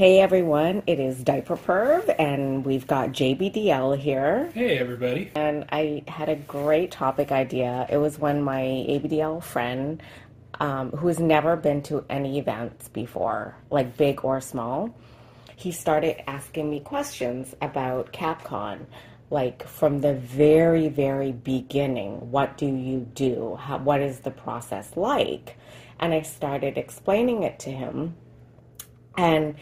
Hey everyone, it is Diaper Perv, and we've got JBDL here. Hey, everybody. And I had a great topic idea. It was when my ABDL friend, um, who has never been to any events before, like big or small, he started asking me questions about CapCon, like from the very, very beginning. What do you do? How, what is the process like? And I started explaining it to him. And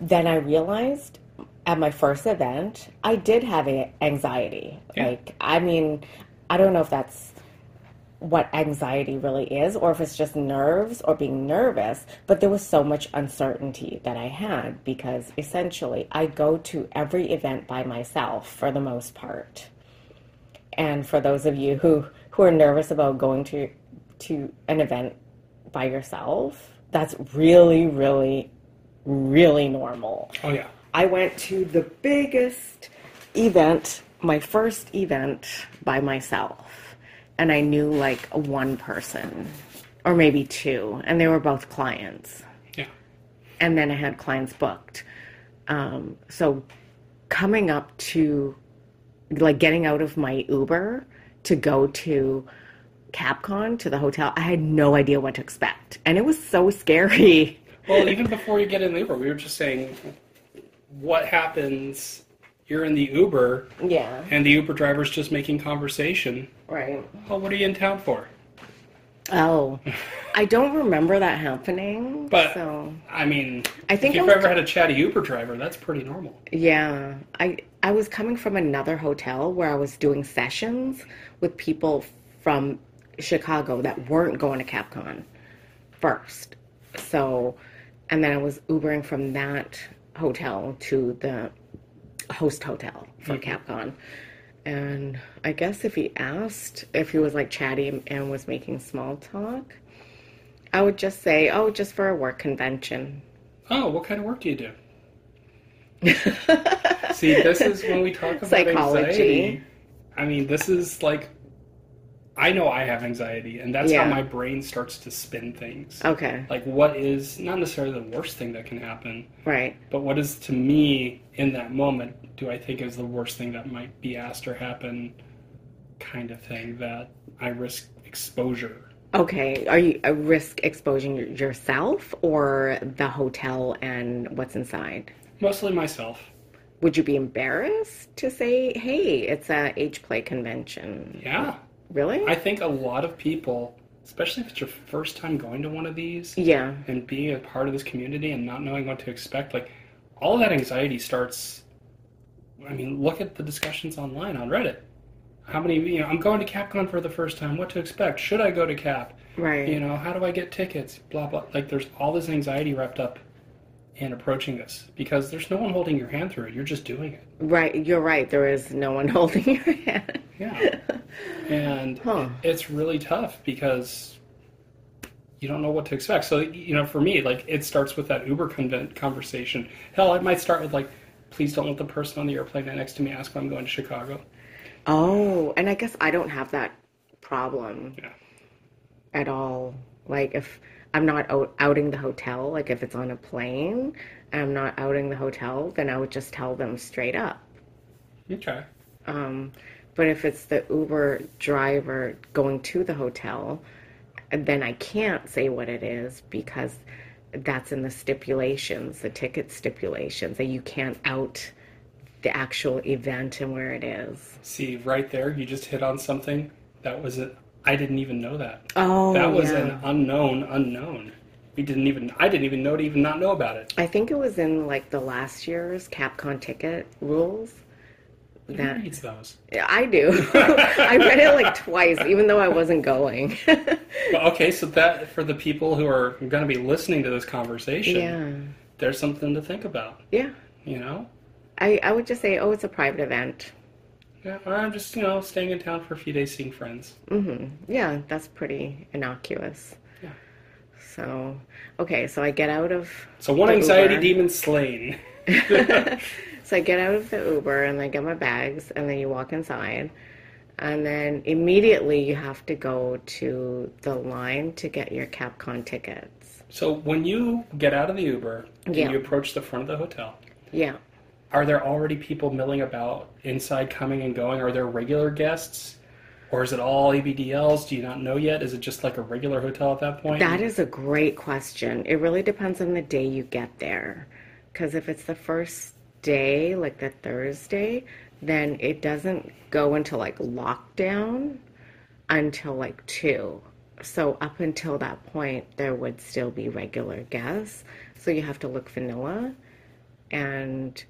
then I realized at my first event, I did have a- anxiety. Yeah. Like, I mean, I don't know if that's what anxiety really is or if it's just nerves or being nervous, but there was so much uncertainty that I had because essentially I go to every event by myself for the most part. And for those of you who, who are nervous about going to to an event by yourself, that's really, really, really normal. Oh, yeah. I went to the biggest event, my first event by myself. And I knew like one person or maybe two, and they were both clients. Yeah. And then I had clients booked. Um, so coming up to like getting out of my Uber to go to CapCon to the hotel, I had no idea what to expect. And it was so scary. Well, even before you get in the Uber, we were just saying what happens. You're in the Uber, yeah, and the Uber driver's just making conversation. right. Well, what are you in town for? Oh, I don't remember that happening. But so I mean, I think if you've I was ever had a chatty Uber driver, that's pretty normal. yeah, I I was coming from another hotel where I was doing sessions with people from Chicago that weren't going to CapCon first. So, and then I was Ubering from that hotel to the host hotel for mm-hmm. CapCon. And I guess if he asked if he was like chatty and was making small talk, I would just say, "Oh, just for a work convention." Oh, what kind of work do you do? See, this is when we talk about Psychology. anxiety. I mean, this is like, I know I have anxiety, and that's Yeah. how my brain starts to spin things. Okay, Like, what is not necessarily the worst thing that can happen, right. but what is to me in that moment do I think is the worst thing that might be asked or happen, kind of thing that I risk exposure. Okay, are you a risk exposing yourself or the hotel and what's inside? Mostly myself. Would you be embarrassed to say, "Hey, it's a age play convention"? Yeah. Really? I think a lot of people, especially if it's your first time going to one of these, yeah. and being a part of this community and not knowing what to expect, like all that anxiety starts. I mean, look at the discussions online on Reddit. How many, you know, I'm going to CapCon for the first time. What to expect? Should I go to Cap? Right. You know, how do I get tickets? Blah blah. Like, there's all this anxiety wrapped up in approaching this because there's no one holding your hand through it. You're just doing it. Right. You're right. There is no one holding your hand. Yeah. and Huh. it's really tough because you don't know what to expect. So, you know, for me, like, it starts with that Uber convent conversation. Hell, it might start with, like, please don't let the person on the airplane next to me ask when I'm going to Chicago. Oh, and I guess I don't have that problem Yeah. at all. Like if I'm not out, outing the hotel, like if it's on a plane and I'm not outing the hotel, then I would just tell them straight up. Okay. Um, but if it's the Uber driver going to the hotel, then I can't say what it is because that's in the stipulations, the ticket stipulations, that you can't out the actual event and where it is. See, right there, you just hit on something that was a, I didn't even know that. Oh, that was yeah. an unknown unknown. We didn't even, I didn't even know to even not know about it. I think it was in like the last year's CapCon ticket rules. Who That reads those? I do. I read it like twice, even though I wasn't going. Well, okay, so that, for the people who are going to be listening to this conversation, yeah, there's something to think about, yeah. you know? I I would just say, oh, it's a private event. Yeah, or I'm just, you know, staying in town for a few days seeing friends. Mm-hmm. Yeah, that's pretty innocuous. Yeah. So, okay, so I get out of So one anxiety Uber. demon slain. so I get out of the Uber and I get my bags, and then you walk inside, and then immediately you have to go to the line to get your CapCon tickets. So when you get out of the Uber and Yeah. you approach the front of the hotel, Yeah. Are there already people milling about inside, coming and going? Are there regular guests? Or is it all ABDLs? Do you not know yet? Is it just like a regular hotel at that point? That is a great question. It really depends on the day you get there. Because if it's the first day, like the Thursday, then it doesn't go into like lockdown until like two. So up until that point, there would still be regular guests. So you have to look vanilla, and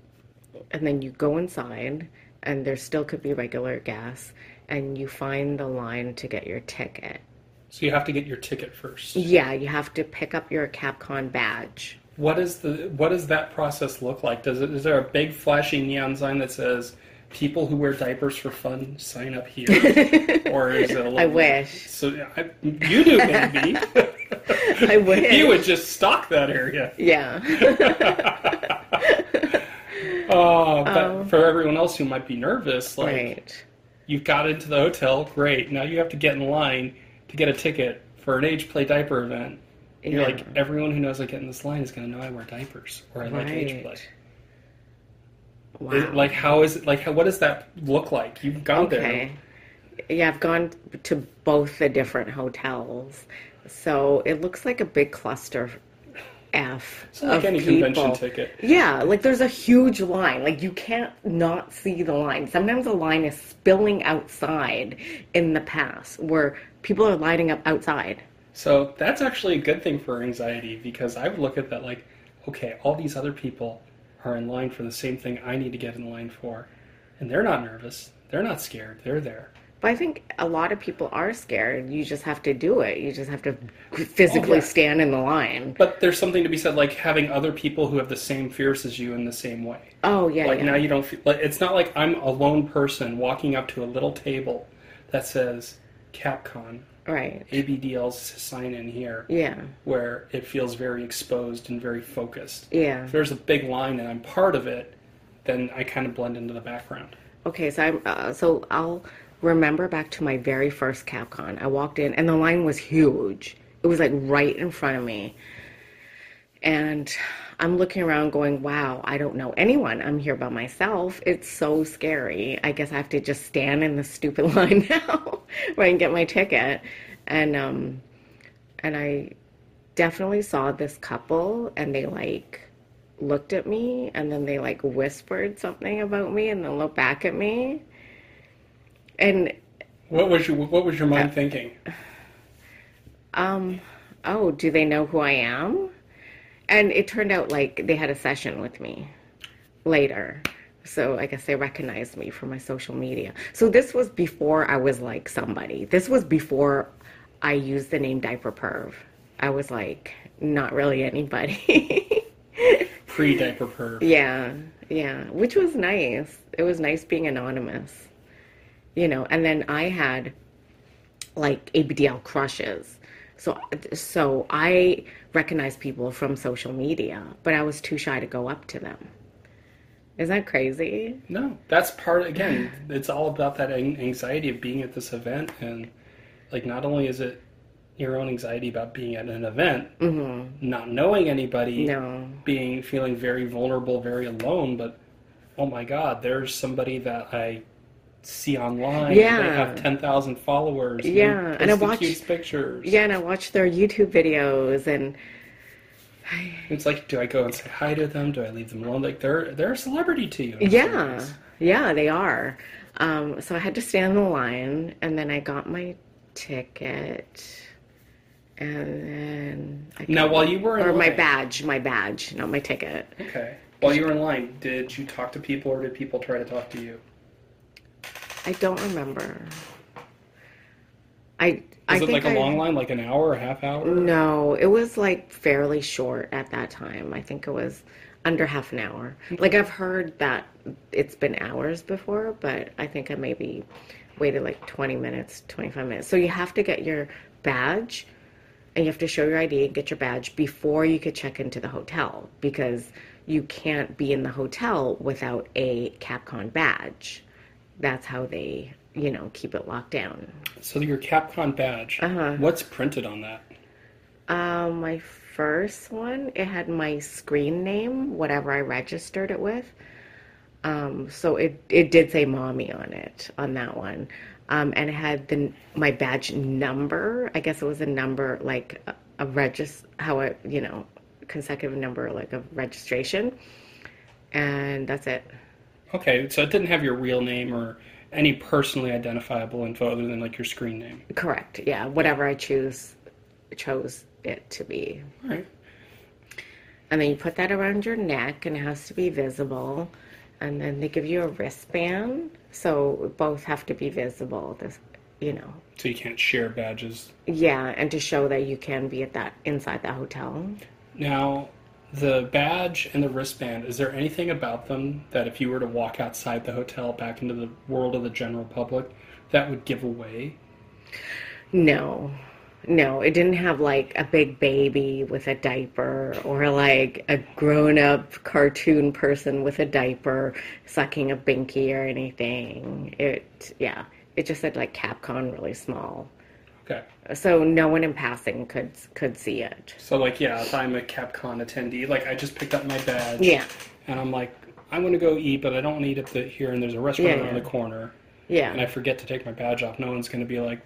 and then you go inside, and there still could be regular gas and you find the line to get your ticket. So you have to get your ticket first. Yeah, you have to pick up your CapCon badge. What is the what does that process look like? Does it is there a big flashy neon sign that says people who wear diapers for fun sign up here, or is it a little? I wish. So I, you do maybe. I wish. you would just stock that area. Yeah. Oh, but oh. for everyone else who might be nervous, like right. you've got into the hotel, great. Now you have to get in line to get a ticket for an age play diaper event. You're Yeah. like everyone who knows I get in this line is going to know I wear diapers or I like age play. Wow. It, like how is it like how, what does that look like? You've gone there. okay. Yeah, I've gone to both the different hotels. So it looks like a big cluster F It's like of any people. convention ticket. Yeah, like there's a huge line. Like you can't not see the line. Sometimes the line is spilling outside in the pass where people are lining up outside. So that's actually a good thing for anxiety because I would look at that like, okay, all these other people are in line for the same thing I need to get in line for, and they're not nervous. They're not scared. They're there. But I think a lot of people are scared. You just have to do it. You just have to physically Oh, yeah. stand in the line. But there's something to be said like having other people who have the same fears as you in the same way. Oh yeah, Like yeah. now you don't feel like it's not like I'm a lone person walking up to a little table that says CapCon right. ABDL's sign in here Yeah, where it feels very exposed and very focused. yeah. If there's a big line and I'm part of it, then I kind of blend into the background. Okay, so I'm uh, so I'll remember back to my very first CapCon. I walked in and the line was huge. It was like right in front of me. And I'm looking around going, wow, I don't know anyone. I'm here by myself. It's so scary. I guess I have to just stand in the stupid line now where I can get my ticket. And um and I definitely saw this couple and they like looked at me and then they like whispered something about me and then looked back at me. And What was your What was your Uh, mind thinking? um oh, do they know who I am? And it turned out like they had a session with me later. So I guess they recognized me from my social media. So this was before I was like somebody. This was before I used the name Diaper Perv. I was like not really anybody. Pre diaper perv. Yeah, yeah, which was nice. It was nice being anonymous, you know. And then I had like ABDL crushes, so so I recognized people from social media, but I was too shy to go up to them. Isn't that crazy? No, that's part. Again, it's all about that anxiety of being at this event, and like not only is it your own anxiety about being at an event, not knowing anybody, Mm-hmm. No. being feeling very vulnerable, very alone, but oh my God, there's somebody that I see online. Yeah. they have ten thousand followers. Yeah, post and I watch- pictures. Yeah, and I watch their YouTube videos, and It's like, do I go and say hi to them? Do I leave them alone? Like they're they're a celebrity to you. Yeah, yeah, they are. Um, so I had to stand in the line, and then I got my ticket, and then I Now, while you were in or my badge, my badge, not my ticket. Okay. While you were in line, did you talk to people or did people try to talk to you? I don't remember. I I Was it think like a I- long line, like an hour, a half hour? No, it was like fairly short at that time. I think it was under half an hour. Like I've heard that it's been hours before, but I think I maybe waited like 20 minutes, 25 minutes. So you have to get your badge and you have to show your ID and get your badge before you could check into the hotel because you can't be in the hotel without a CapCon badge. That's how they, you know, keep it locked down. So your CapCon badge, Uh-huh. what's printed on that? Um, my first one, it had my screen name, whatever I registered it with. Um, so it it did say mommy on it on that one, um, and it had the my badge number. I guess it was a number like a, a regis how it you know consecutive number like of registration, and that's it. Okay, so it didn't have your real name or any personally identifiable info other than like your screen name. Correct. Yeah, whatever I choose chose it to be. All right. And then you put that around your neck and it has to be visible. And then they give you a wristband. So both have to be visible. This you know. So you can't share badges. Yeah, and to show that you can be at that inside the hotel. Now, the badge and the wristband, is there anything about them that if you were to walk outside the hotel back into the world of the general public, that would give away? No. No, it didn't have like a big baby with a diaper or like a grown up cartoon person with a diaper sucking a binky or anything. It, yeah, it just said like CapCon really small. Okay. So no one in passing could could see it. So like yeah, if I'm a CapCon attendee, like I just picked up my badge. Yeah. And I'm like, I want to go eat, but I don't want to eat at the here and there's a restaurant Yeah, around yeah. the corner. Yeah. And I forget to take my badge off. No one's gonna be like,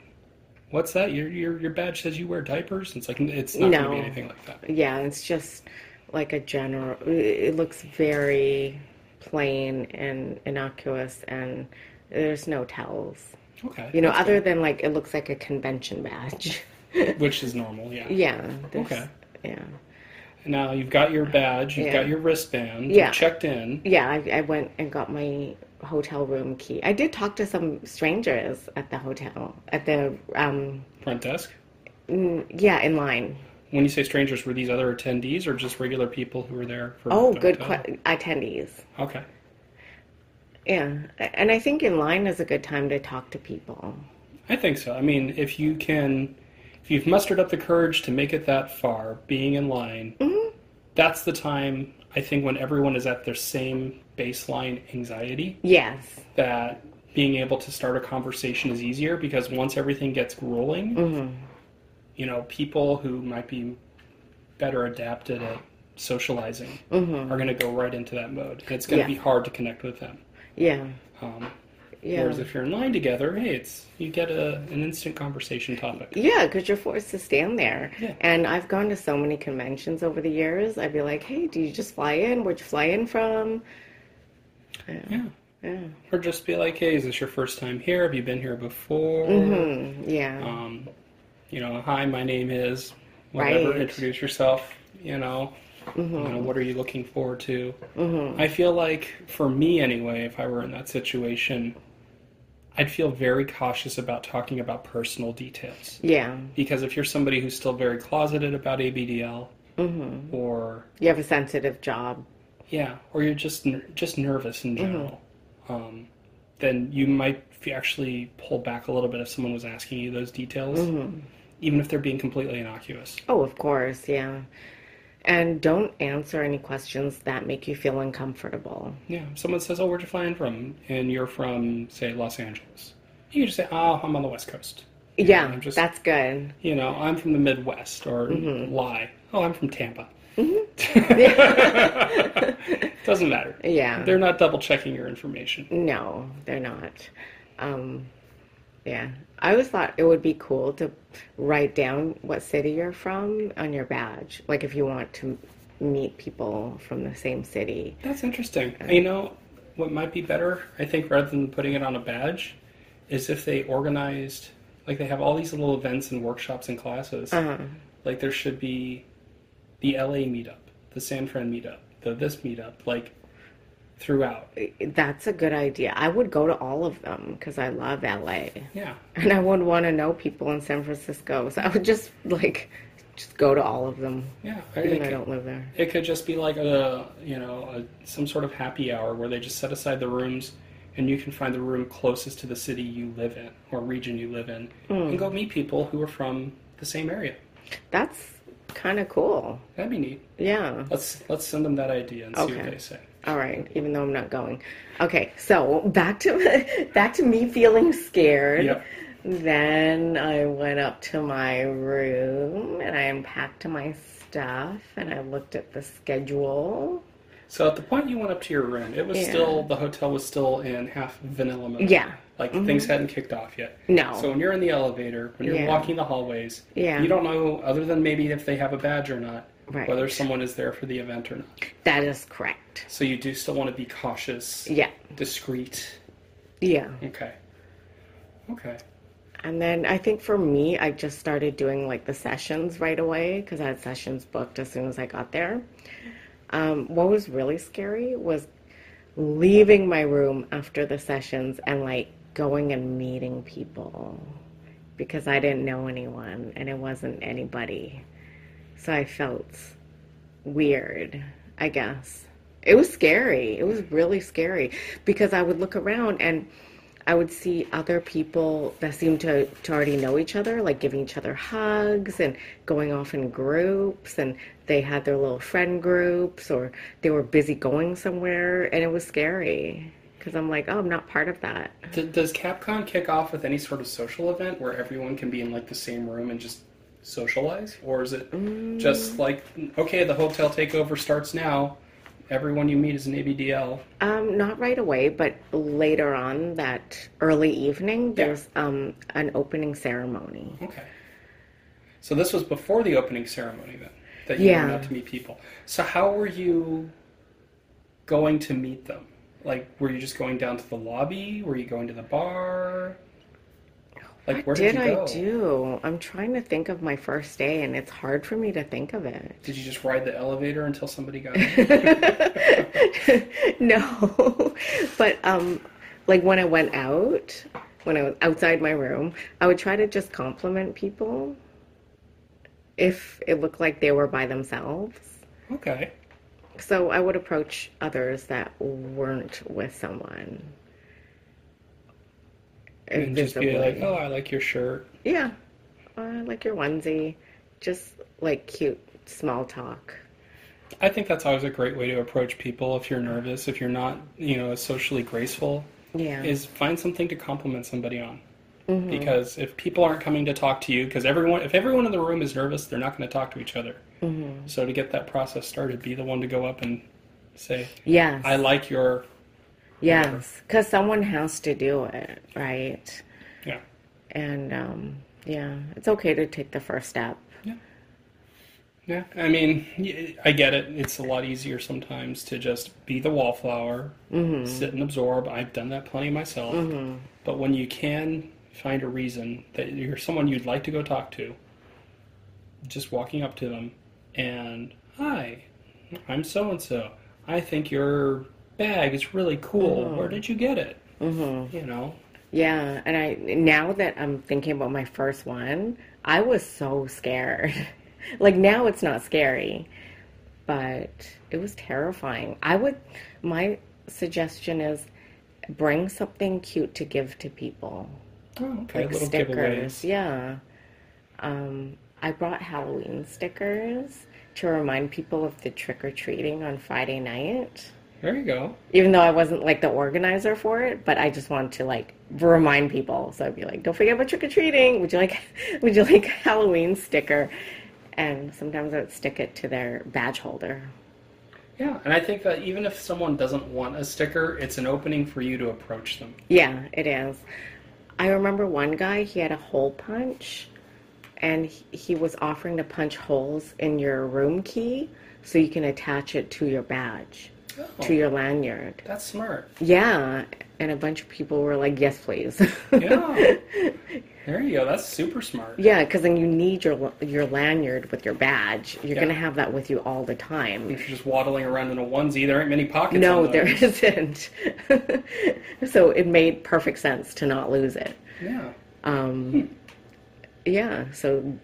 What's that? Your your your badge says you wear diapers? It's like it's not gonna be anything like that. Yeah, it's just like a general. It looks very plain and innocuous, and there's no tells. Okay. You know, other than like it looks like a convention badge. which is normal, yeah. yeah. Okay. Yeah. Now you've got your badge, you've Yeah. got your wristband, Yeah. checked in. Yeah, I, I went and got my hotel room key. I did talk to some strangers at the hotel, at the, um, Front desk. mm, yeah, in line. When you say strangers, were these other attendees or just regular people who were there for Oh, the good que- attendees. Okay. Yeah, and I think in line is a good time to talk to people. I think so. I mean, if you can, if you've mustered up the courage to make it that far, being in line, Mm-hmm. that's the time I think when everyone is at their same baseline anxiety Yes. that being able to start a conversation is easier because once everything gets rolling, Mm-hmm. you know, people who might be better adapted at socializing Mm-hmm. are going to go right into that mode. And it's going to Yeah. be hard to connect with them. Yeah. Um, Yeah. Whereas if you're in line together, hey, it's you get a, an instant conversation topic. Yeah, because you're forced to stand there. Yeah. And I've gone to so many conventions over the years. I'd be like, hey, do you just fly in? Where'd you fly in from? Yeah. Yeah. Or just be like, hey, is this your first time here? Have you been here before? Mm, yeah. Um, you know, hi, my name is whatever. Right. Introduce yourself. You know, you know, what are you looking forward to? Mm-hmm. I feel like, for me anyway, if I were in that situation, I'd feel very cautious about talking about personal details yeah. because if you're somebody who's still very closeted about ABDL, Mm-hmm. or You have a sensitive job. yeah, or you're just just nervous in general, um, then you might actually pull back a little bit if someone was asking you those details, even if they're being completely innocuous. Oh, of course. Yeah. And don't answer any questions that make you feel uncomfortable. Yeah, someone says, "Oh, where'd you fly in from?" and you're from, say, Los Angeles, you just say, "Oh, I'm on the West Coast." Yeah, I'm just- that's good. You know, I'm from the Midwest, or mm-hmm. lie. Oh, I'm from Tampa. Mm-hmm. Doesn't matter. Yeah. They're not double checking your information. No, they're not. Um, yeah. I always thought it would be cool to write down what city you're from on your badge. Like if you want to meet people from the same city. That's interesting. You know, what might be better, I think, rather than putting it on a badge, is if they organized, like they have all these little events and workshops and classes. Uh-huh. Like there should be the LA meetup, the San Fran meetup, the this meetup, like throughout. That's a good idea. I would go to all of them because I love LA. Yeah. And I would want to know people in San Francisco. So I would just like just go to all of them. Yeah. Even it I could- don't live there. It could just be like a, you know, a, some sort of happy hour where they just set aside the rooms and you can find the room closest to the city you live in or region you live in hmm. and go meet people who are from the same area. That's kind of cool. That'd be neat. Yeah. Let's let's send them that idea and see what they say. All right, even though I'm not going. Okay, so back to back to me feeling scared. Yep. Then I went up to my room and I unpacked my stuff and I looked at the schedule. So at the point you went up to your room, it was Yeah. still the hotel was still in half vanilla mode. Yeah. Like mm-hmm. things hadn't kicked off yet. No. So when you're in the elevator, when you're Yeah. walking the hallways, Yeah. you don't know other than maybe if they have a badge or not, Right. whether someone is there for the event or not. That is correct. So you do still want to be cautious, Yeah. discreet. Yeah. Okay. Okay. And then I think for me, I just started doing like the sessions right away because I had sessions booked as soon as I got there. Um, what was really scary was leaving my room after the sessions and like going and meeting people because I didn't know anyone and it wasn't anybody. So I felt weird, I guess. It was scary. It was really scary because I would look around and I would see other people that seemed to, to already know each other, like giving each other hugs and going off in groups, and they had their little friend groups, or they were busy going somewhere, and it was scary because I'm like, oh, I'm not part of that. Does CapCon kick off with any sort of social event where everyone can be in like the same room and just socialize, or is it Mm. just like okay, the hotel takeover starts now, everyone you meet is an ABDL? Um, not right away, but later on that early evening, Yeah. there's um, an opening ceremony. Okay. So this was before the opening ceremony then, that you Yeah. went out to meet people. So how were you going to meet them? Like, were you just going down to the lobby? Were you going to the bar? Like, what did, did? I do? I'm trying to think of my first day, and it's hard for me to think of it. Did you just ride the elevator until somebody got in? no, but um, like when I went out, when I was outside my room, I would try to just compliment people if it looked like they were by themselves. okay. So I would approach others that weren't with someone. And just be like, oh, I like your shirt. yeah, oh, I like your onesie. Just like cute small talk. I think that's always a great way to approach people if you're nervous, if you're not, you know, socially graceful, Yeah. is find something to compliment somebody on. Mm-hmm. Because if people aren't coming to talk to you, because everyone, if everyone in the room is nervous, they're not going to talk to each other. Mm-hmm. So to get that process started, be the one to go up and say, yes. "I like your," Yes, because someone has to do it, right? yeah, And um, yeah, it's okay to take the first step. yeah. Yeah, I mean, I get it. It's a lot easier sometimes to just be the wallflower, Mm-hmm. sit and absorb. I've done that plenty myself. But when you can find a reason that you're someone you'd like to go talk to, just walking up to them and, hi, I'm so and so. I think your bag is really cool. Where did you get it? Mm-hmm. You know? Yeah, and I now that I'm thinking about my first one, I was so scared. like now it's not scary, but it was terrifying. I would my suggestion is bring something cute to give to people. Oh, okay. like Little stickers. giveaways. Yeah. Um, I brought Halloween stickers to remind people of the trick or treating on Friday night. There you go. Even though I wasn't like the organizer for it, but I just wanted to like remind people. So I'd be like, "Don't forget about trick or treating. Would you like, would you like a Halloween sticker?" And sometimes I would stick it to their badge holder. Yeah, and I think that even if someone doesn't want a sticker, it's an opening for you to approach them. Yeah, it is. I remember one guy, he had a hole punch and he, he was offering to punch holes in your room key so you can attach it to your badge, Oh, to your lanyard. that's smart. Yeah, and a bunch of people were like, "Yes, please." Yeah. there you go. That's super smart. yeah, because then you need your your lanyard with your badge. You're Yeah. gonna have that with you all the time. If you're just waddling around in a onesie, there aren't many pockets. No, there isn't. so it made perfect sense to not lose it. Yeah. Um, yeah, so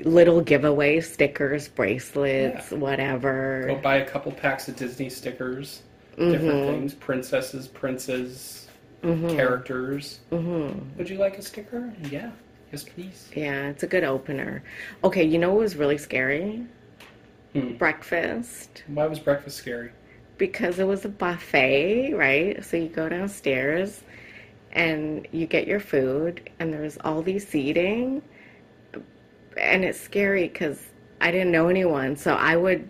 little giveaway stickers, bracelets, whatever. Go buy a couple packs of Disney stickers, Mm-hmm. different things, princesses, princes, Mm-hmm. characters. Would you like a sticker? Yeah. Yes, please. Yeah, it's a good opener. Okay, you know what was really scary? Hmm. Breakfast. Why was breakfast scary? Because it was a buffet, right? So you go downstairs and you get your food, and there's all these seating. And it's scary because I didn't know anyone, so I would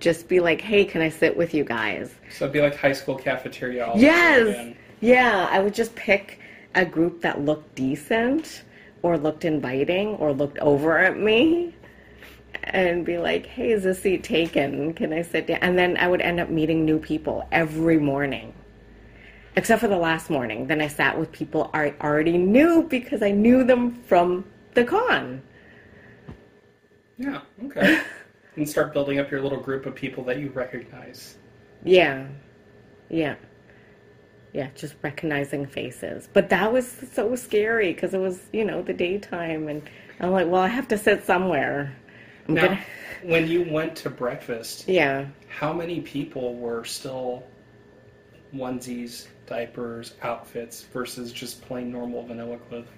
just be like, "Hey, can I sit with you guys?" So it'd be like high school cafeteria. Yes. Yeah, I would just pick a group that looked decent or looked inviting or looked over at me and be like, hey, is this seat taken? Can I sit down? And then I would end up meeting new people every morning. Except for the last morning. Then I sat with people I already knew because I knew them from the con. Yeah. Okay. and start building up your little group of people that you recognize. Yeah. Yeah. Yeah, just recognizing faces. But that was so scary because it was, you know, the daytime. And I'm like, well, I have to sit somewhere. I'm Now, gonna, when you went to breakfast, yeah. how many people were still onesies, diapers, outfits versus just plain normal vanilla clothing?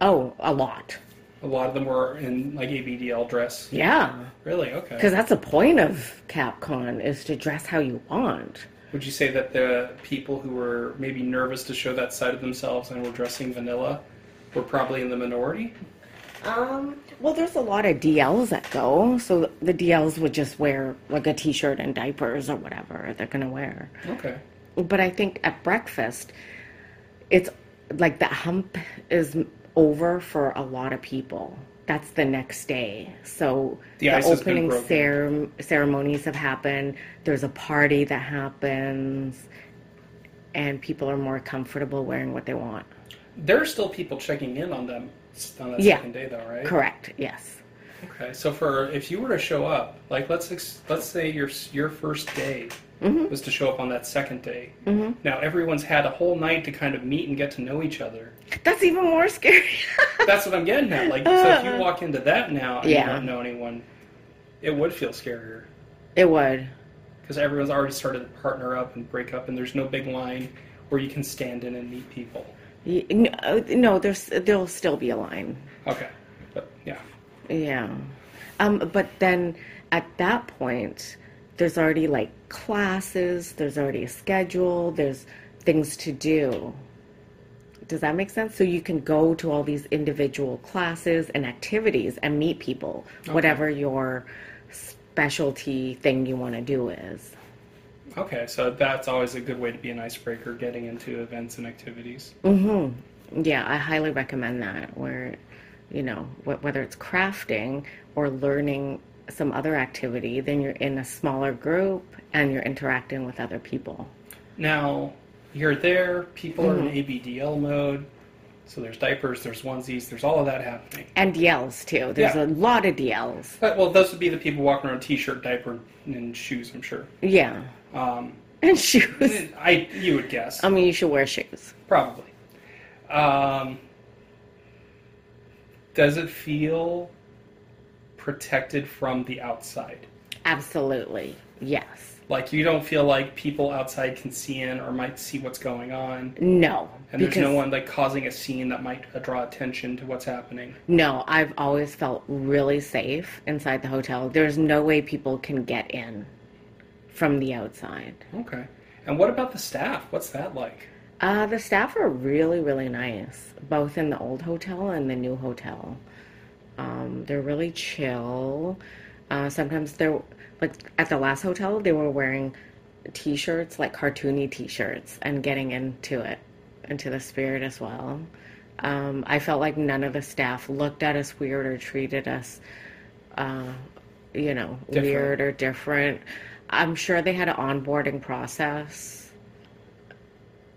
Oh, a lot. A lot of them were in like ABDL dress. Yeah. Really? Okay. Because that's the point of CapCon is to dress how you want. Would you say that the people who were maybe nervous to show that side of themselves and were dressing vanilla were probably in the minority? Um, well, there's a lot of DLs that go, so the DLs would just wear like a t-shirt and diapers or whatever they're gonna wear. Okay. But I think at breakfast, it's like the hump is over for a lot of people. That's the next day. So The the, ice has been opening cere- ceremonies have happened. There's a party that happens, and people are more comfortable wearing what they want. There are still people checking in on them on that Yeah. second day, though, right? Correct. Yes. Okay. So for if you were to show up, like let's ex- let's say your your first day Mm-hmm. was to show up on that second day. Now everyone's had a whole night to kind of meet and get to know each other. That's even more scary. That's what I'm getting at. Like, so if you walk into that now and Yeah. you don't know anyone, it would feel scarier it would. because everyone's already started to partner up and break up, and there's no big line where you can stand in and meet people. No, no, there's there'll still be a line. Okay, but yeah, Yeah. Um, but then at that point, there's already like classes, there's already a schedule, there's things to do. Does that make sense? So you can go to all these individual classes and activities and meet people, whatever your specialty thing you want to do is. okay. So that's always a good way to be an icebreaker, getting into events and activities. Mm-hmm. Yeah, I highly recommend that. Where, you know, wh- whether it's crafting or learning some other activity, then you're in a smaller group and you're interacting with other people. Now you're there. People are in Mm-hmm. ABDL mode. So there's diapers, there's onesies, there's all of that happening. And DLs too. There's Yeah. a lot of DLs. But, well, those would be the people walking around t-shirt, diaper, and shoes. I'm sure. Yeah. Um, And shoes. I you would guess I mean, you should wear shoes. probably. Um, does it feel protected from the outside? Absolutely. Yes. Like you don't feel like people outside can see in or might see what's going on, No. and there's no one like causing a scene that might draw attention to what's happening. No, I've always felt really safe inside the hotel. There's no way people can get in from the outside. Okay. And what about the staff? What's that like? Uh, the staff are really, really nice, both in the old hotel and the new hotel. Um, they're really chill. Uh, sometimes they're like at the last hotel, they were wearing t-shirts, like cartoony t-shirts, and getting into it, into the spirit as well. Um, I felt like none of the staff looked at us weird or treated us, uh, you know, Different. weird or different. I'm sure they had an onboarding process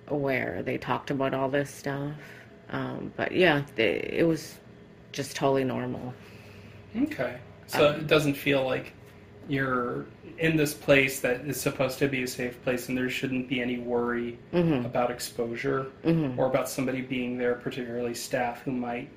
where they talked about all this stuff. Um, but yeah, they, it was just totally normal. Okay. So um, it doesn't feel like you're in this place that is supposed to be a safe place and there shouldn't be any worry mm-hmm. about exposure mm-hmm. or about somebody being there, particularly staff who might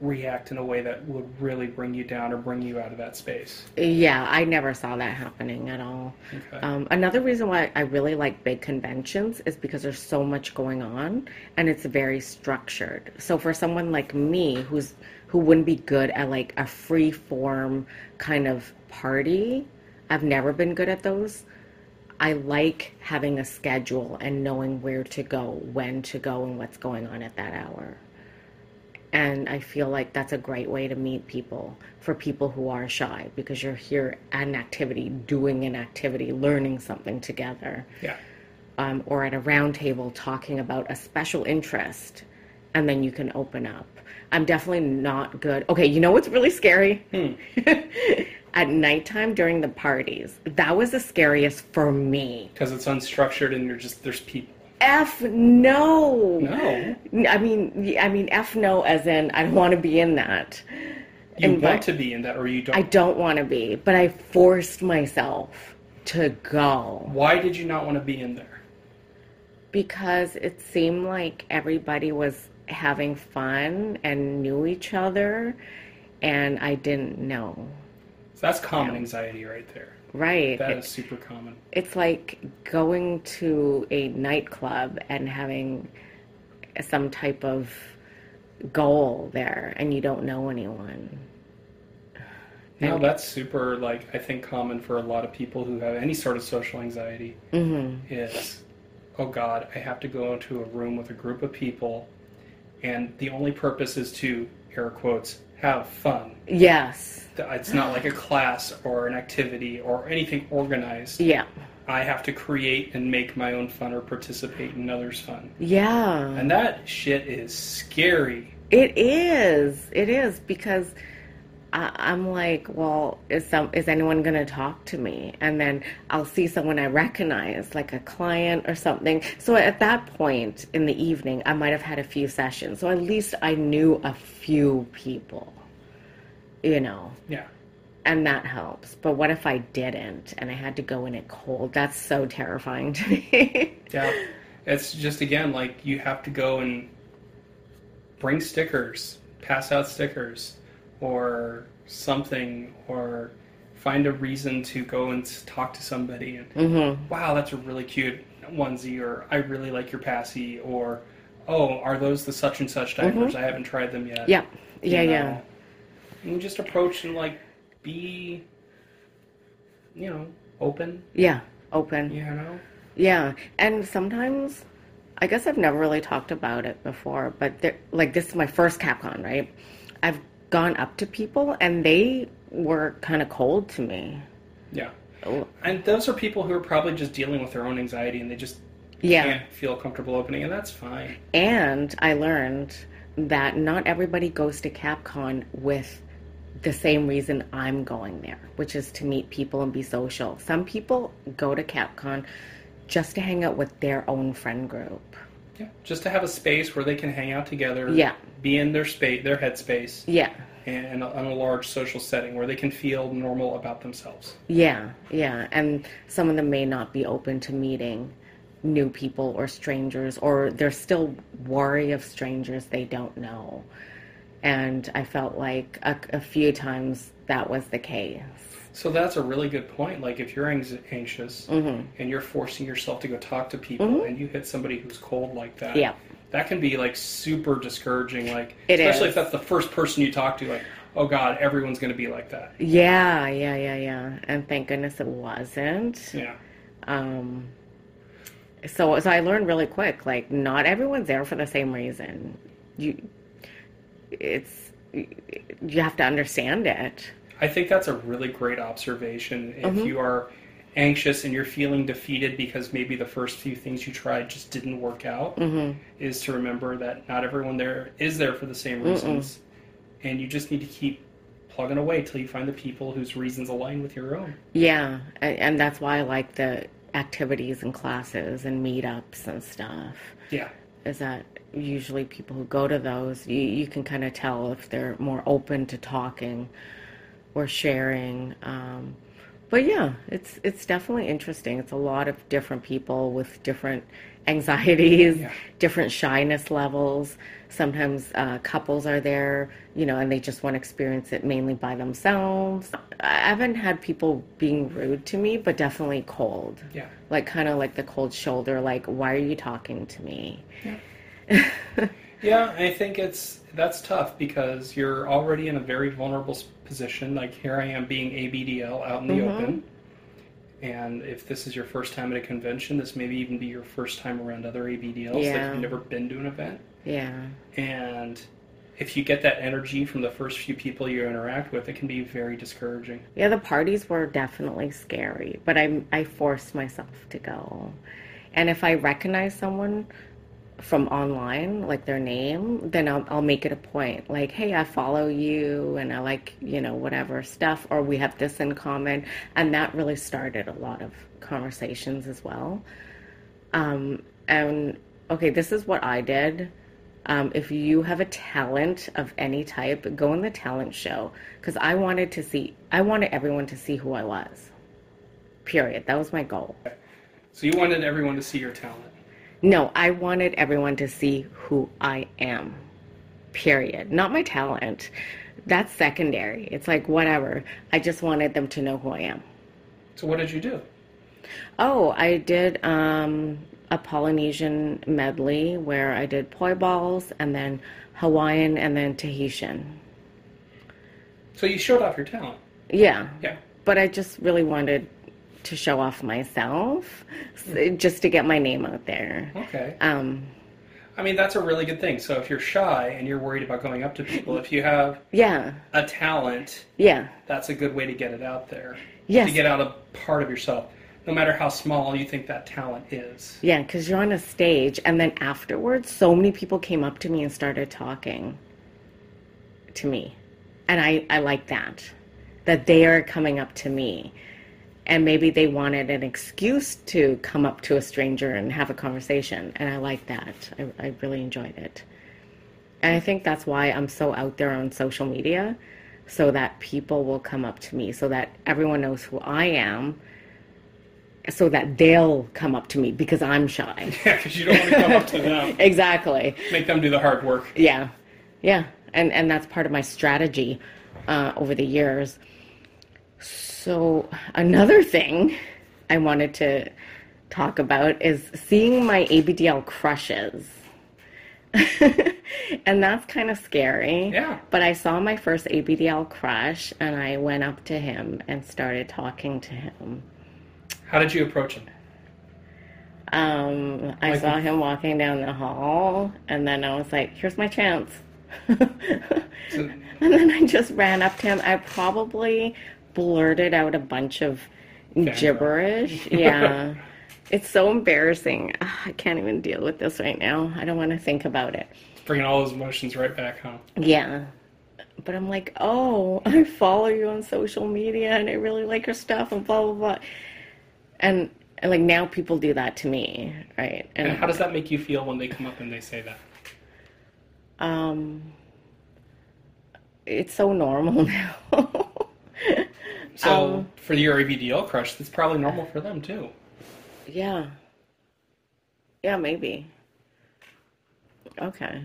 react in a way that would really bring you down or bring you out of that space. Yeah, I never saw that happening at all. Okay. Um, another reason why I really like big conventions is because there's so much going on and it's very structured. So for someone like me who's who wouldn't be good at like a free form kind of party, I've never been good at those. I like having a schedule and knowing where to go, when to go, and what's going on at that hour. And I feel like that's a great way to meet people for people who are shy because you're here at an activity, doing an activity, learning something together, Yeah. um, or at a round table talking about a special interest, and then you can open up. I'm definitely not good. Okay, you know what's really scary? Hmm. at nighttime during the parties, that was the scariest for me. Because it's unstructured and you're just, there's people. F no. No. I mean, I mean, F no, as in I don't want to be in that. You And want to be in that or you don't. I don't want to be, but I forced myself to go Why did you not want to be in there? because it seemed like everybody was having fun and knew each other, and I didn't know. So that's common anxiety right there. Right. That It- is super common. it's like going to a nightclub and having some type of goal there and you don't know anyone. No, that's super, like, I think common for a lot of people who have any sort of social anxiety Mm-hmm. is, oh God, I have to go into a room with a group of people, and the only purpose is to, air quotes, have fun. Yes. It's not like a class or an activity or anything organized. Yeah. I have to create and make my own fun or participate in others' fun. Yeah. And that shit is scary. It is. It is because I, I'm like, well, is some is anyone going to talk to me? And then I'll see someone I recognize, like a client or something. So at that point in the evening, I might have had a few sessions. So at least I knew a few people, you know, Yeah. and that helps. But what if I didn't and I had to go in it cold? That's so terrifying to me. Yeah. It's just, again, like you have to go and bring stickers, pass out stickers, or something, or find a reason to go and talk to somebody. And, hmm wow, that's a really cute onesie, or I really like your passy, or oh, are those the such and such diapers? I haven't tried them yet. Yeah. You Yeah, know? yeah. And just approach and like be, you know, open. Yeah. Open. You know. Yeah, and sometimes, I guess I've never really talked about it before, but there, like this is my first CapCon, right? I've gone up to people and they were kind of cold to me. Yeah. Oh, And those are people who are probably just dealing with their own anxiety and they just Yeah, can't feel comfortable opening, and that's fine. and I learned that not everybody goes to CapCon with the same reason I'm going there, which is to meet people and be social. Some people go to CapCon just to hang out with their own friend group. Yeah. Just to have a space where they can hang out together. Yeah. Be in their space, their headspace, Yeah. and in a, a large social setting where they can feel normal about themselves. Yeah, yeah. And some of them may not be open to meeting new people or strangers, or they're still wary of strangers they don't know. And I felt like a, a few times that was the case. So that's a really good point. Like if you're anxious Mm-hmm. and you're forcing yourself to go talk to people, and you hit somebody who's cold like that, Yeah. that can be like super discouraging. Like It especially is. if that's the first person you talk to. Like, oh God, everyone's going to be like that. Yeah, yeah, yeah, yeah. And thank goodness it wasn't. Yeah. Um, so, so I learned really quick. Like, not everyone's there for the same reason. You, it's you have to understand it. I think that's a really great observation. If Mm-hmm. you are anxious and you're feeling defeated because maybe the first few things you tried just didn't work out, Mm-hmm. is to remember that not everyone there is there for the same reasons, and you just need to keep plugging away till you find the people whose reasons align with your own. Yeah, and that's why I like the activities and classes and meetups and stuff. Yeah. Is that usually people who go to those, you, you can kind of tell if they're more open to talking or sharing. Um, but yeah, it's it's definitely interesting. It's a lot of different people with different anxieties, Yeah. different shyness levels. Sometimes uh, couples are there, you know, and they just want to experience it mainly by themselves. I haven't had people being rude to me, but definitely cold. Yeah. Like kind of like the cold shoulder, like why are you talking to me? Yeah, I think it's that's tough because you're already in a very vulnerable position. Like here I am being ABDL out in the Mhm. open. And if this is your first time at a convention, this may even be your first time around other ABDLs. Like you've never been to an event. Yeah. And if you get that energy from the first few people you interact with, it can be very discouraging. Yeah, the parties were definitely scary, but I I forced myself to go. And if I recognize someone from online, like their name, then I'll, I'll make it a point. Like, hey, I follow you and I like, you know, whatever stuff, or we have this in common. And that really started a lot of conversations as well. Um, and okay, this is what I did. Um, if you have a talent of any type, go in the talent show because I wanted to see, I wanted everyone to see who I was. Period. That was my goal. So you wanted everyone to see your talent. No, I wanted everyone to see who I am. Period. Not my talent. That's secondary. It's like whatever. I just wanted them to know who I am. So what did you do? Oh, I did um, a Polynesian medley where I did poi balls and then Hawaiian and then Tahitian. So you showed off your talent. Yeah. Yeah. But I just really wanted to show off myself just to get my name out there. Okay. Um, I mean, that's a really good thing. So if you're shy and you're worried about going up to people, if you have yeah. a talent, Yeah. that's a good way to get it out there. Yes. To get out a part of yourself, no matter how small you think that talent is. Yeah, because you're on a stage, and then afterwards, so many people came up to me and started talking to me, and I I like that, that they are coming up to me, and maybe they wanted an excuse to come up to a stranger and have a conversation, and I like that. I I really enjoyed it, and I think that's why I'm so out there on social media, so that people will come up to me, so that everyone knows who I am so that they'll come up to me because I'm shy. Yeah, because you don't want to come up to them. exactly. Make them do the hard work. Yeah. Yeah. And and that's part of my strategy uh, over the years. So another thing I wanted to talk about is seeing my ABDL crushes. and that's kind of scary. Yeah. But I saw my first ABDL crush and I went up to him and started talking to him. How did you approach him? Um, I Like- saw him walking down the hall, and then I was like, "Here's my chance." So, and then I just ran up to him. I probably blurted out a bunch of gibberish. Yeah, it's so embarrassing. Ah, I can't even deal with this right now. I don't want to think about it. bringing all those emotions right back home. Yeah. But I'm like, oh, I follow you on social media and I really like your stuff and blah blah blah. And, and like now people do that to me, right? And how does that make you feel when they come up and they say that? Um, it's so normal now. So Um, for your ABDL crush, that's probably normal for them too. yeah. Yeah, maybe. Okay.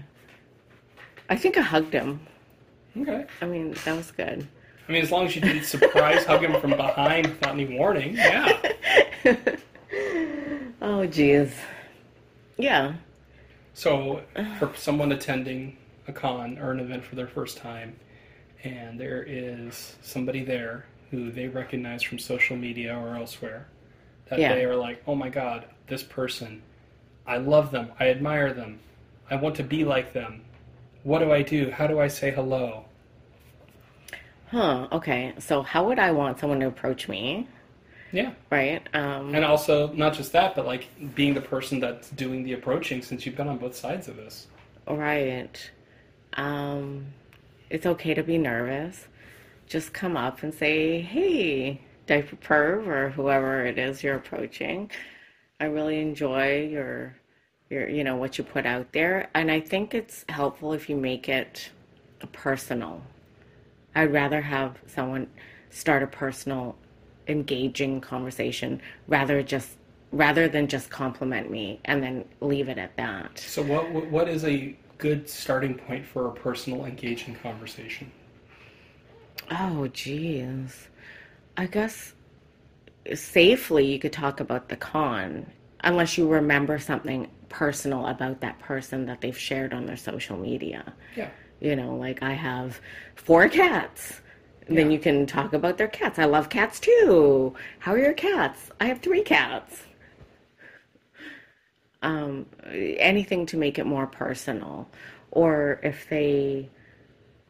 I think I hugged him. Okay. I mean, that was good. I mean, as long as you didn't surprise hug him from behind without any warning, yeah. Oh, geez. Yeah. So for someone attending a con or an event for their first time, and there is somebody there who they recognize from social media or elsewhere, that Yeah. they are like, oh my god, this person, I love them, I admire them, I want to be like them. What do I do? How do I say hello? Huh. Okay. So, how would I want someone to approach me? Yeah. Right. Um, And also, not just that, but like being the person that's doing the approaching since you've been on both sides of this. Right. Um, it's okay to be nervous. Just come up and say, hey, diaper perv or whoever it is you're approaching. I really enjoy your, your, you know, what you put out there. And I think it's helpful if you make it personal. I'd rather have someone start a personal, engaging conversation rather just rather than just compliment me and then leave it at that. So, what what is a good starting point for a personal, engaging conversation? Oh, geez. I guess safely you could talk about the con, unless you remember something personal about that person that they've shared on their social media. Yeah. You know, like I have four cats. Then you can talk about their cats. I love cats too. How are your cats? I have three cats. Um, anything to make it more personal. Or if they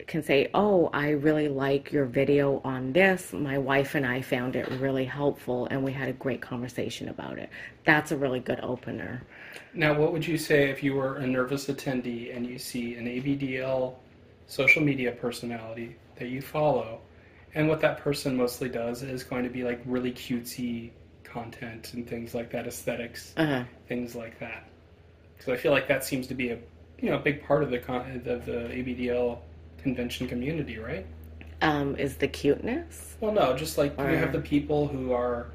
can say, "Oh, I really like your video on this. My wife and I found it really helpful and we had a great conversation about it." That's a really good opener. Now, what would you say if you were a nervous attendee and you see an ABDL social media personality that you follow, and what that person mostly does is going to be like really cutesy content and things like that, aesthetics, Uh-huh. things like that. Because I feel like that seems to be a you know a big part of the con- of the ABDL convention community, right? Um, is the cuteness? Well, no, just like you have the people who are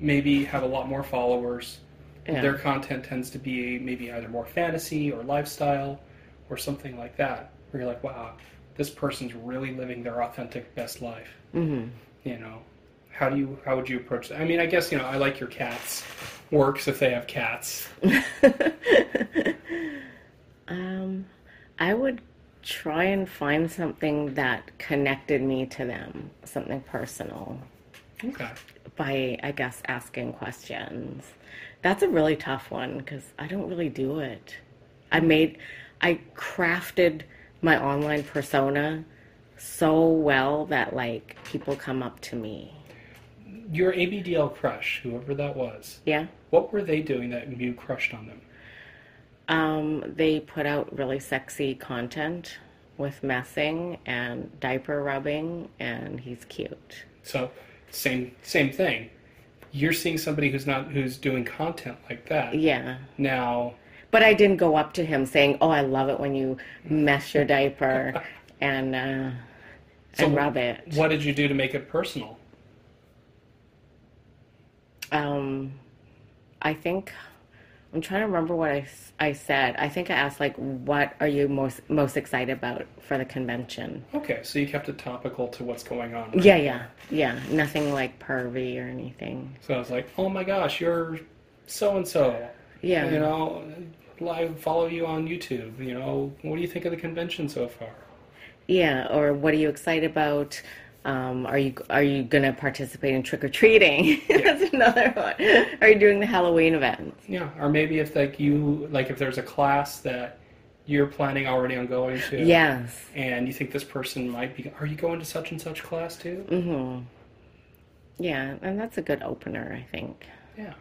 maybe have a lot more followers. Yeah. Their content tends to be maybe either more fantasy or lifestyle or something like that. Where you're like, wow, this person's really living their authentic best life. hmm You know, how do you how would you approach that? I mean, I guess you know I like your cats. Works if they have cats. um, I would try and find something that connected me to them, something personal, Okay. by, I guess, asking questions. That's a really tough one because I don't really do it. I made, I crafted my online persona so well that, like, people come up to me. Your ABDL crush, whoever that was, Yeah? what were they doing that you crushed on them? Um, they put out really sexy content with messing and diaper rubbing, and he's cute. So, same same thing. You're seeing somebody who's not who's doing content like that. Yeah. Now, But I didn't go up to him saying, "Oh, I love it when you mess your diaper and uh, So and rub it." what did you do to make it personal? Um, I think I'm trying to remember what I, I said. I think I asked like, "What are you most most excited about for the convention?" Okay, so you kept it topical to what's going on. Yeah, yeah, yeah. Nothing like pervy or anything. So I was like, "Oh my gosh, you're so and so." Yeah. You know, live follow you on YouTube. You know, what do you think of the convention so far? Yeah, or what are you excited about? Um, are you are you gonna participate in trick or treating? That's another one. Are you doing the Halloween event? Yeah, or maybe if like you like if there's a class that you're planning already on going to. Yes. And you think this person might be are you going to such and such class too? Mm-hmm. Yeah, and that's a good opener, I think. Yeah.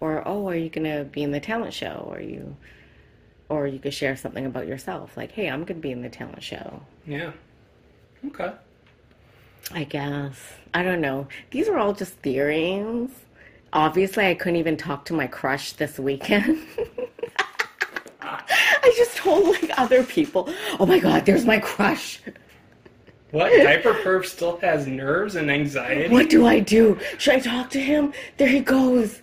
Or oh, are you gonna be in the talent show? Or you, or you could share something about yourself, like, hey, I'm gonna be in the talent show. Yeah. Okay. I guess. I don't know. These are all just theories. Obviously, I couldn't even talk to my crush this weekend. I just told like other people, "Oh my god, there's my crush. What diaper perv still has nerves and anxiety? What do I do? Should I talk to him? There he goes."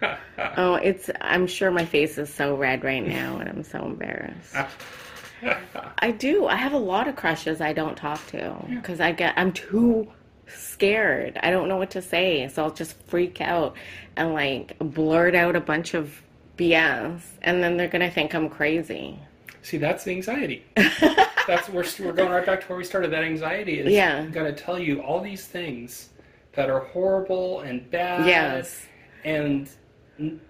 Oh, it's I'm sure my face is so red right now and I'm so embarrassed. I do. I have a lot of crushes I don't talk to because I get I'm too scared. I don't know what to say, so I'll just freak out and like blurt out a bunch of BS, and then they're gonna think I'm crazy. See, that's the anxiety. that's we're we're going right back to where we started. That anxiety is Yeah. to tell you all these things that are horrible and bad. Yes. And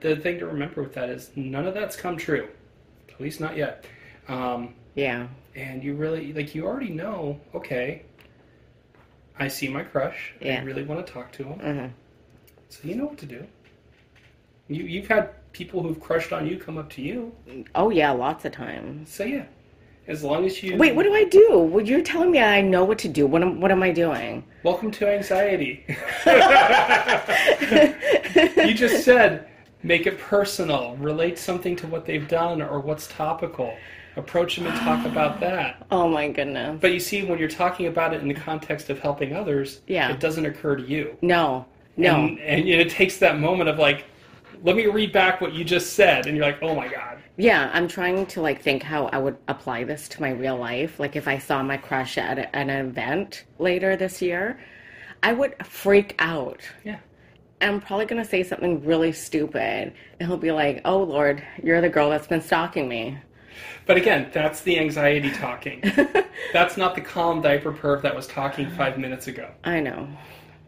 the thing to remember with that is none of that's come true, at least not yet. Um, Yeah. and you really like you already know. Okay, I see my crush. Yeah. I really want to talk to him. Mhm. So you know what to do. You you've had people who've crushed on you come up to you. Oh yeah, lots of times. So yeah, as long as you Wait, what do I do? Well, you're telling me I know what to do. What am What am I doing? Welcome to anxiety. you just said make it personal, relate something to what they've done or what's topical. Approach them and talk about that. Oh my goodness. But you see, when you're talking about it in the context of helping others, Yeah. it doesn't occur to you. No. No. And, and it takes that moment of like, let me read back what you just said. And you're like, oh my God. Yeah, I'm trying to like think how I would apply this to my real life. Like if I saw my crush at a, an event later this year, I would freak out. Yeah. And I'm probably gonna say something really stupid, and he'll be like, "Oh Lord, you're the girl that's been stalking me." But again, that's the anxiety talking. that's not the calm diaper perv that was talking five minutes ago. I know.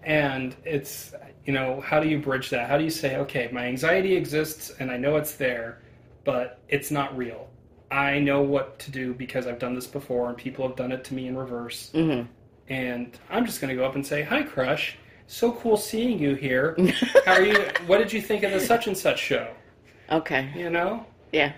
And it's, you know, how do you bridge that? How do you say, okay, my anxiety exists and I know it's there, but it's not real. I know what to do because I've done this before and people have done it to me in reverse. Mm-hmm. And I'm just going to go up and say, "Hi, crush. So cool seeing you here. How are you? What did you think of the such and such show?" Okay. You know, Yeah.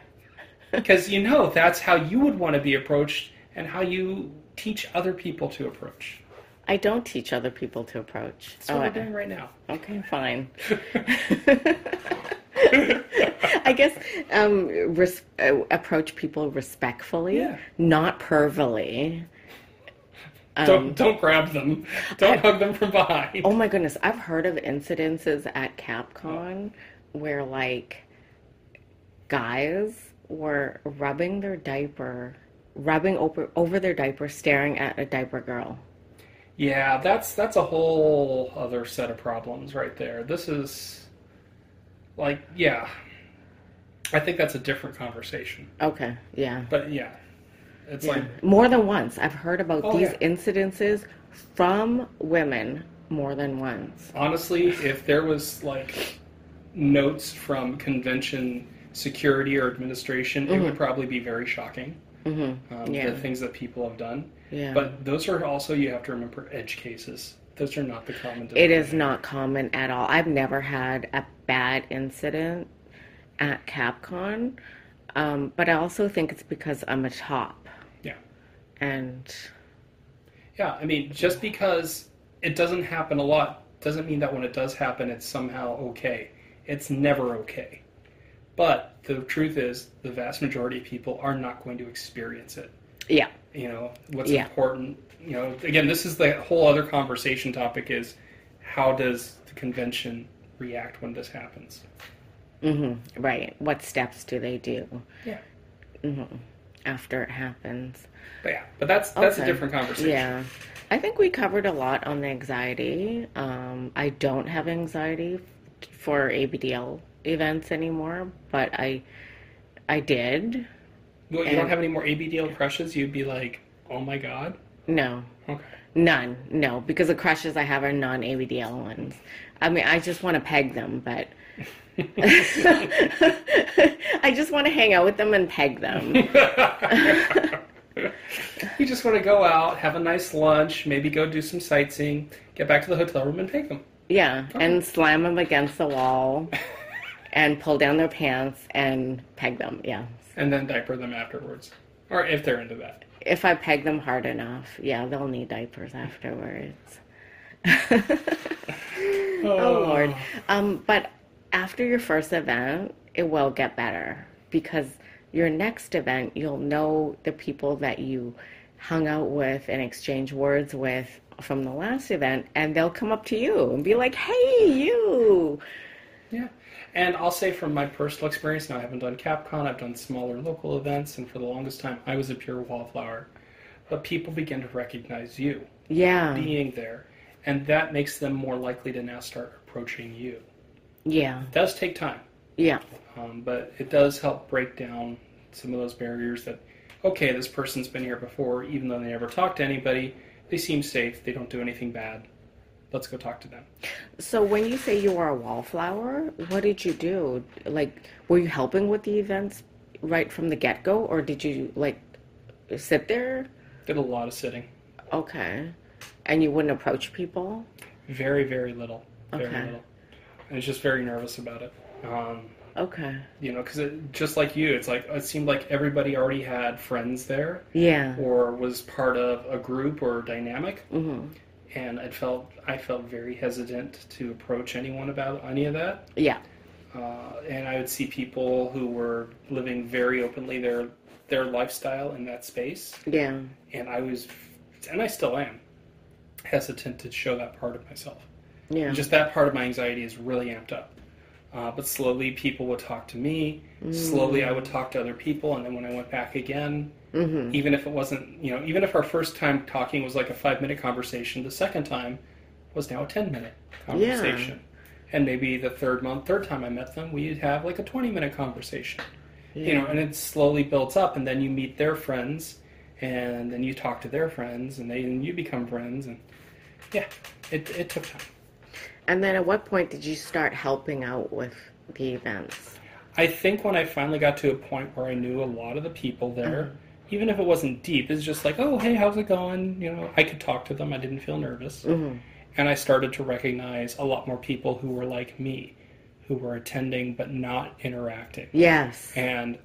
Because you know that's how you would want to be approached and how you teach other people to approach. I don't teach other people to approach. That's what Oh, we're I- doing right now. Okay, fine. I guess um, res- uh, approach people respectfully, Yeah. not pervily. Um, don't don't grab them. Don't hug them from behind. Oh my goodness, I've heard of incidences at CapCon where like guys were rubbing their diaper, rubbing over over their diaper, staring at a diaper girl. Yeah, that's that's a whole other set of problems right there. This is like, yeah. I think that's a different conversation. Okay, yeah. But yeah. It's Yeah. like more than once. I've heard about Oh, these yeah. incidences from women more than once. honestly, if there was like notes from convention security or administration, it would probably be very shocking. hmm Um, Yeah. The things that people have done. Yeah. But those are also you have to remember edge cases. Those are not the common. it is not common at all. I've never had a bad incident at CapCon, um, but I also think it's because I'm a top. Yeah. And Yeah, I mean, just because it doesn't happen a lot doesn't mean that when it does happen, it's somehow okay. It's never okay. But the truth is, the vast majority of people are not going to experience it. yeah, You know, what's Yeah. important, you know, again, this is the whole other conversation topic is how does the convention react when this happens? Mm-hmm. right. What steps do they do Yeah. Mm-hmm. after it happens? But yeah, but that's that's a different conversation. Yeah. I think we covered a lot on the anxiety. Um, I don't have anxiety for ABDL events anymore, but I I did. Well, you don't have any more ABDL crushes, you'd be like, oh my god. No. Okay. None. No, because the crushes I have are non ABDL ones. I mean, I just want to peg them, but I just want to hang out with them and peg them. you just want to go out, have a nice lunch, maybe go do some sightseeing, get back to the hotel room and peg them. Yeah, and slam them against the wall and pull down their pants and peg them. Yeah. And then diaper them afterwards. Or if they're into that. If I peg them hard enough, yeah, they'll need diapers afterwards. oh Lord. Um, but after your first event, it will get better because your next event, you'll know the people that you hung out with and exchanged words with from the last event, and they'll come up to you and be like, "Hey, you." Yeah. And I'll say from my personal experience, now I haven't done CapCon, I've done smaller local events, and for the longest time I was a pure wallflower. But people begin to recognize you Yeah. being there, and that makes them more likely to now start approaching you. Yeah. It does take time. Yeah. Um, but it does help break down some of those barriers that, okay, this person's been here before, even though they never talked to anybody, they seem safe, they don't do anything bad. Let's go talk to them. So when you say you were a wallflower, what did you do? Like, were you helping with the events right from the get go, or did you like sit there? Did a lot of sitting. Okay, and you wouldn't approach people. Very, very little. Very Okay. little. I was just very nervous about it. Um, Okay. you know, because just like you, it's like it seemed like everybody already had friends there Yeah. or was part of a group or dynamic. hmm and I felt I felt very hesitant to approach anyone about any of that. Yeah. Uh, and I would see people who were living very openly their their lifestyle in that space, Yeah. and I was, and I still am, hesitant to show that part of myself. Yeah. Just that part of my anxiety is really amped up. Uh, but slowly, people would talk to me. Slowly, I would talk to other people, and then when I went back again, hmm even if it wasn't, you know, even if our first time talking was like a five minute conversation, the second time was now a 10 minute conversation. And maybe the third month, third time I met them, we'd have like a 20 minute conversation. You know, and it slowly builds up, and then you meet their friends, and then you talk to their friends, and they and you become friends, and yeah, it, it took time. And then at what point did you start helping out with the events? I think when I finally got to a point where I knew a lot of the people there, even if it wasn't deep, it's just like, oh, hey, how's it going? You know, I could talk to them. I didn't feel nervous. Mm-hmm. And I started to recognize a lot more people who were like me, who were attending but not interacting. Yes. And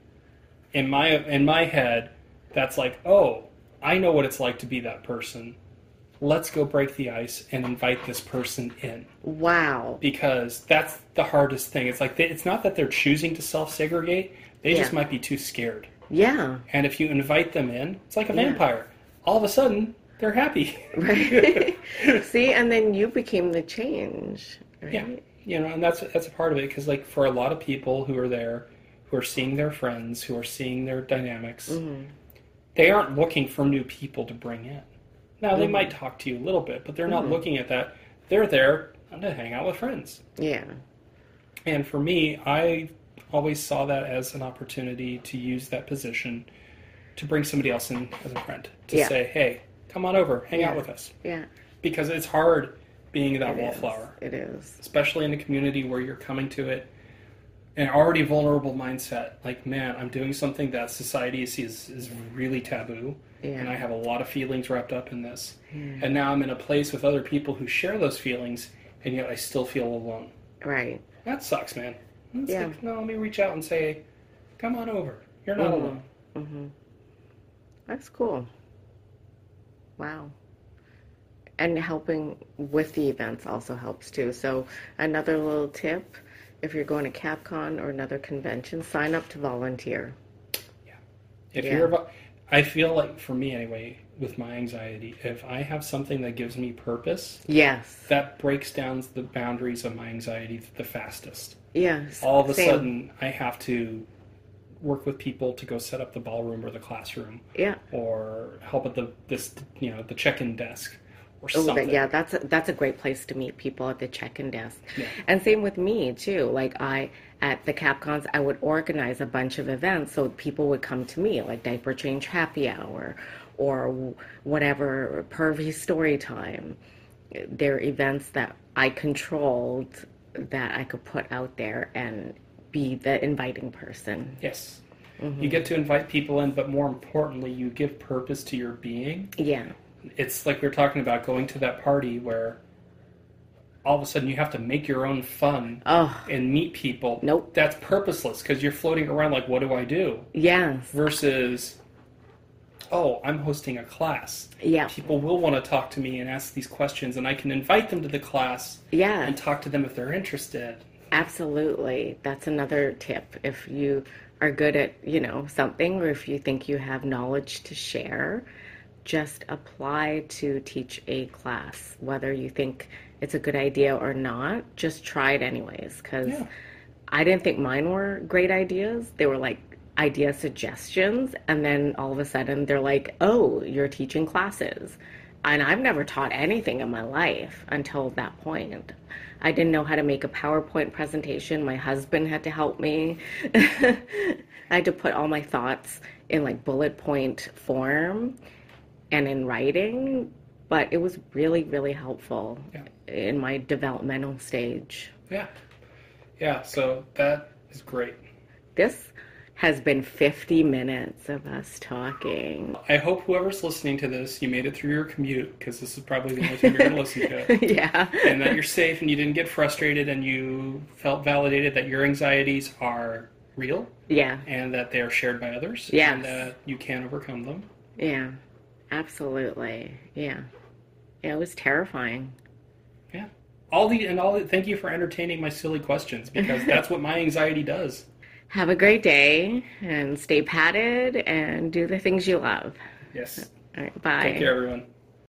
in my in my head, that's like, oh, I know what it's like to be that person. Let's go break the ice and invite this person in Wow. because that's the hardest thing. It's like they, it's not that they're choosing to self segregate; they just might be too scared. Yeah. And if you invite them in, it's like a Yeah. vampire. All of a sudden, they're happy. Right. See, and then you became the change. Right? Yeah, you know, and that's that's a part of it because, like, for a lot of people who are there, who are seeing their friends, who are seeing their dynamics, Mm-hmm. they aren't looking for new people to bring in. Now they Mm-hmm. might talk to you a little bit, but they're not looking at that. They're there to hang out with friends. Yeah. And for me, I always saw that as an opportunity to use that position to bring somebody else in as a friend to Yeah. say, "Hey, come on over, hang out with us," Yeah. because it's hard being that It is. wallflower. It is. especially in a community where you're coming to it an already vulnerable mindset like man i'm doing something that society sees is really taboo Yeah. and i have a lot of feelings wrapped up in this and now i'm in a place with other people who share those feelings and yet i still feel alone Right. that sucks man it's Yeah. like no let me reach out and say come on over you're not Mhm. alone Mm-hmm. That's cool. Wow. And helping with the events also helps too. So another little tip, if you're going to CapCon or another convention, sign up to volunteer. Yeah. if Yeah. you're i feel like for me anyway with my anxiety if i have something that gives me purpose Yes. that breaks down the boundaries of my anxiety the fastest. Yes. All of a Same. sudden, I have to work with people to go set up the ballroom or the classroom, Yeah. or help at the this you know the check-in desk or Oh, something. that, yeah, that's a, that's a great place to meet people at the check-in desk. Yeah. And same with me too. Like I at the CapCons, I would organize a bunch of events so people would come to me, like diaper change happy hour, or whatever pervy story time. They're events that I controlled that I could put out there and be the inviting person. Yes. Mm-hmm. You get to invite people in, but more importantly, you give purpose to your being. Yeah. It's like we were talking about going to that party where all of a sudden you have to make your own fun Oh, and meet people. Nope. That's purposeless because you're floating around like, what do I do? yes. versus oh i'm hosting a class Yeah. people will want to talk to me and ask these questions and i can invite them to the class Yeah. and talk to them if they're interested Absolutely. That's another tip. If you are good at, you know, something or if you think you have knowledge to share, just apply to teach a class. Whether you think it's a good idea or not, just try it anyways cuz Yeah. I didn't think mine were great ideas. They were like idea suggestions and then all of a sudden they're like, "Oh, you're teaching classes." And I've never taught anything in my life until that point. I didn't know how to make a PowerPoint presentation. My husband had to help me. I had to put all my thoughts in like bullet point form and in writing, but it was really, really helpful Yeah. in my developmental stage. yeah yeah so that is great This has been 50 minutes of us talking. i hope whoever's listening to this you made it through your commute because this is probably the only time you're going to listen to it yeah. and that you're safe and you didn't get frustrated and you felt validated that your anxieties are real Yeah. and that they are shared by others Yes. and that you can overcome them Yeah. Absolutely. Yeah. Yeah, it was terrifying. Yeah. All the and all the, thank you for entertaining my silly questions because that's what my anxiety does. Have a great day and stay padded and do the things you love. Yes. All right, bye. Take care everyone.